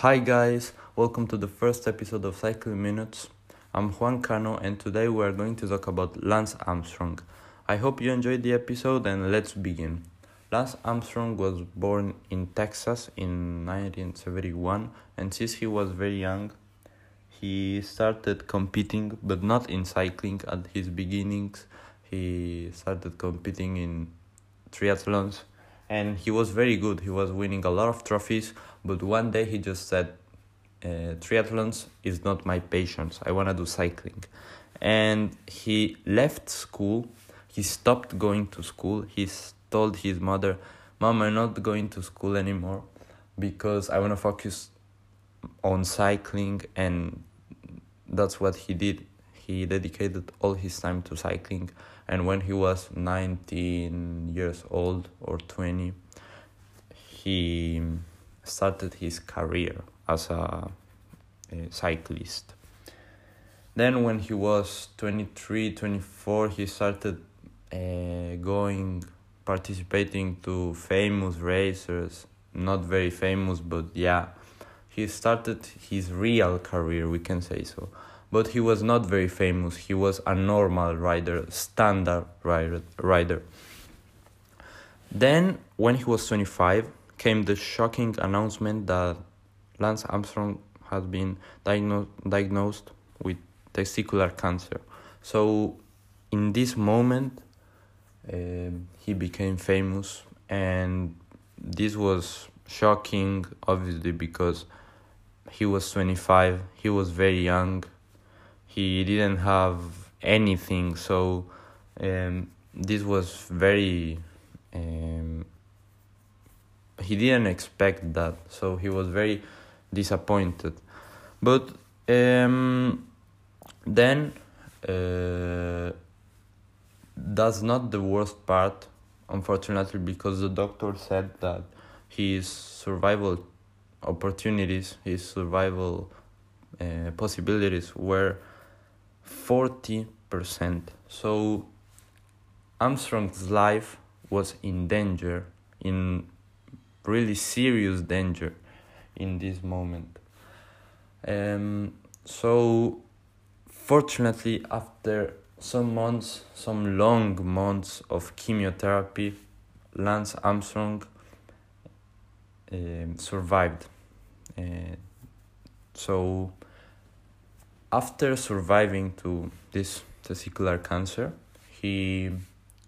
Hi guys, welcome to the first episode of Cycling Minutes. I'm Juan Cano and today we are going to talk about Lance Armstrong. I hope you enjoyed the episode and let's begin. Lance Armstrong was born in Texas in 1971 and since he was very young, he started competing but not in cycling at his beginnings. He started competing in triathlons and he was very good. He was winning a lot of trophies, but one day he just said, uh, "Triathlons is not my passion. I wanna do cycling," and he left school. He stopped going to school. He told his mother, "Mom, I'm not going to school anymore because I wanna focus on cycling," and that's what he did. He dedicated all his time to cycling and when he was 19 years old or 20 he started his career as a, a, cyclist. Then when he was 23 24 he started uh, going participating to famous racers. Not very famous but yeah. He started his real career we can say so but he was not very famous. He was a normal rider, standard rider. Then, when he was 25, came the shocking announcement that Lance Armstrong had been diagnosed diagnosed with testicular cancer. So, in this moment, uh, he became famous, and this was shocking, obviously, because he was 25, he was very young, he didn't have anything. So um, this was very um, he didn't expect that. So he was very disappointed. But um, then uh, that's not the worst part unfortunately because the doctor said that his survival opportunities his survival uh, possibilities were 40%. So Armstrong's life was in danger, in really serious danger in this moment. Um, so, fortunately, after some months, some long months of chemotherapy, Lance Armstrong um, survived. Uh, so, after surviving to this testicular cancer, he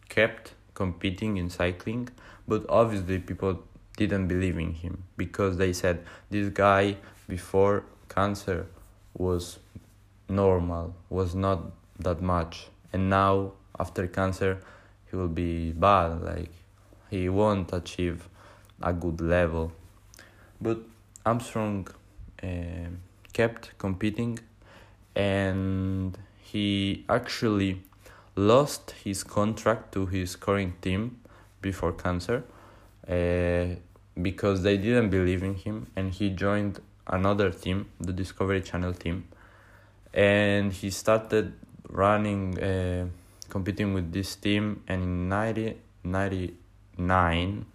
kept competing in cycling, but obviously people didn't believe in him because they said this guy before cancer was normal, was not that much, and now after cancer he will be bad, like he won't achieve a good level. But Armstrong uh, kept competing and he actually lost his contract to his current team before cancer uh, because they didn't believe in him and he joined another team the discovery channel team and he started running uh, competing with this team and in 1999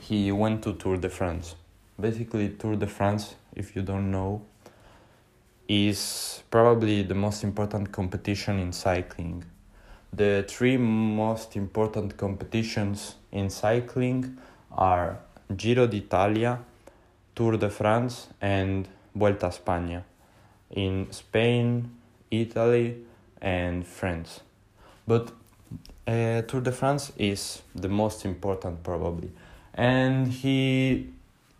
he went to tour de france. Basically tour de france if you don't know is probably the most important competition in cycling. The three most important competitions in cycling are Giro d'Italia, Tour de France, and Vuelta a España in Spain, Italy, and France. But uh, Tour de France is the most important probably. And he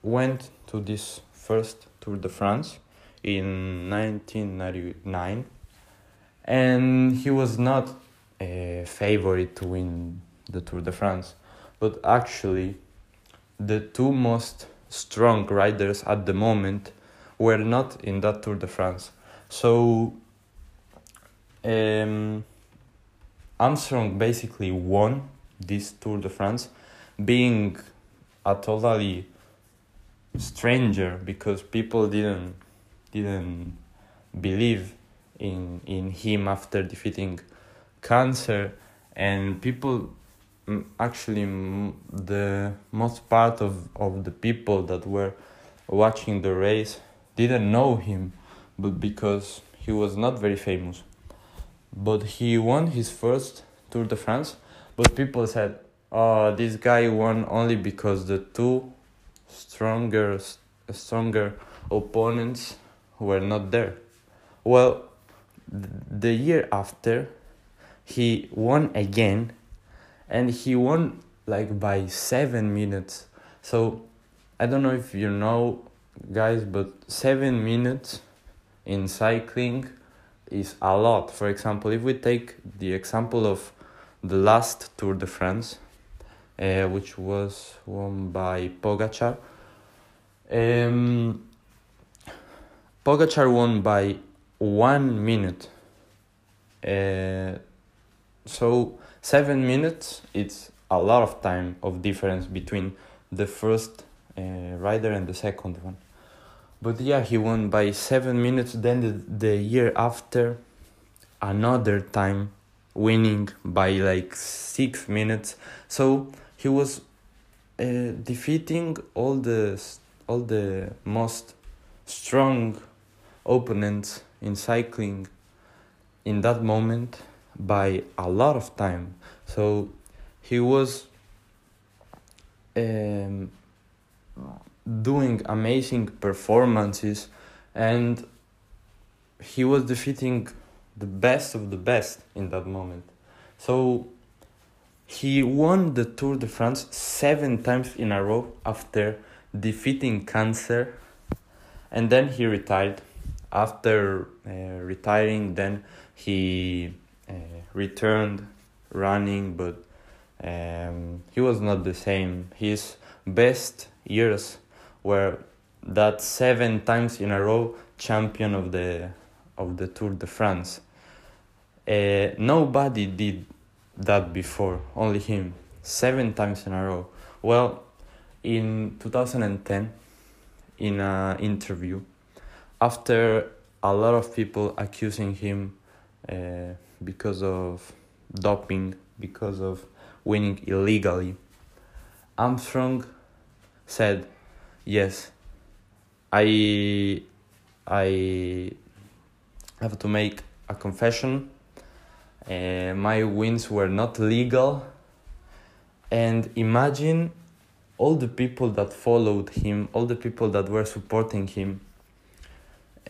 went to this first Tour de France in 1999 and he was not a favorite to win the Tour de France but actually the two most strong riders at the moment were not in that Tour de France. So um, Armstrong basically won this Tour de France being a totally stranger because people didn't didn't believe in in him after defeating cancer and people actually the most part of of the people that were watching the race didn't know him, but because he was not very famous. But he won his first Tour de France, but people said, "Oh, this guy won only because the two stronger stronger opponents were not there." Well, the year after, he won again, and he won like by seven minutes. So I don't know if you know, guys, but seven minutes in cycling is a lot. For example, if we take the example of the last Tour de France, uh, which was won by Pogacar. Um, Pogacar won by one minute. Uh, so seven minutes, it's a lot of time of difference between the first uh, rider and the second one. But yeah, he won by seven minutes. Then the, the year after, another time winning by like six minutes. So he was uh, defeating all the all the most strong opponents in cycling in that moment by a lot of time. So he was um, doing amazing performances and he was defeating the best of the best in that moment. So he won the Tour de France seven times in a row after defeating cancer and then he retired. After uh, retiring, then he uh, returned running, but um, he was not the same. His best years were that seven times in a row champion of the of the Tour de France. Uh, nobody did that before, only him. Seven times in a row. Well, in 2010, in an interview, after a lot of people accusing him uh, because of doping, because of winning illegally, Armstrong said, "Yes, I, I have to make a confession. Uh, my wins were not legal, and imagine all the people that followed him, all the people that were supporting him,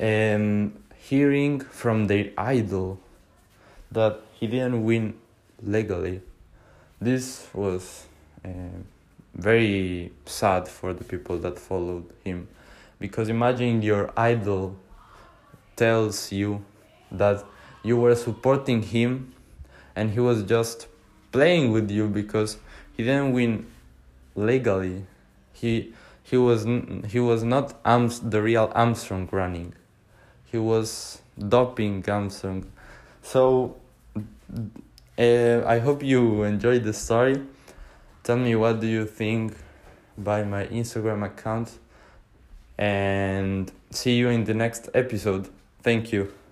um, hearing from their idol that he didn't win legally. This was uh, very sad for the people that followed him. Because imagine your idol tells you that you were supporting him and he was just playing with you because he didn't win legally. He he was he was not Arms, the real Armstrong running he was doping Armstrong so uh, I hope you enjoyed the story. Tell me what do you think by my Instagram account and see you in the next episode. Thank you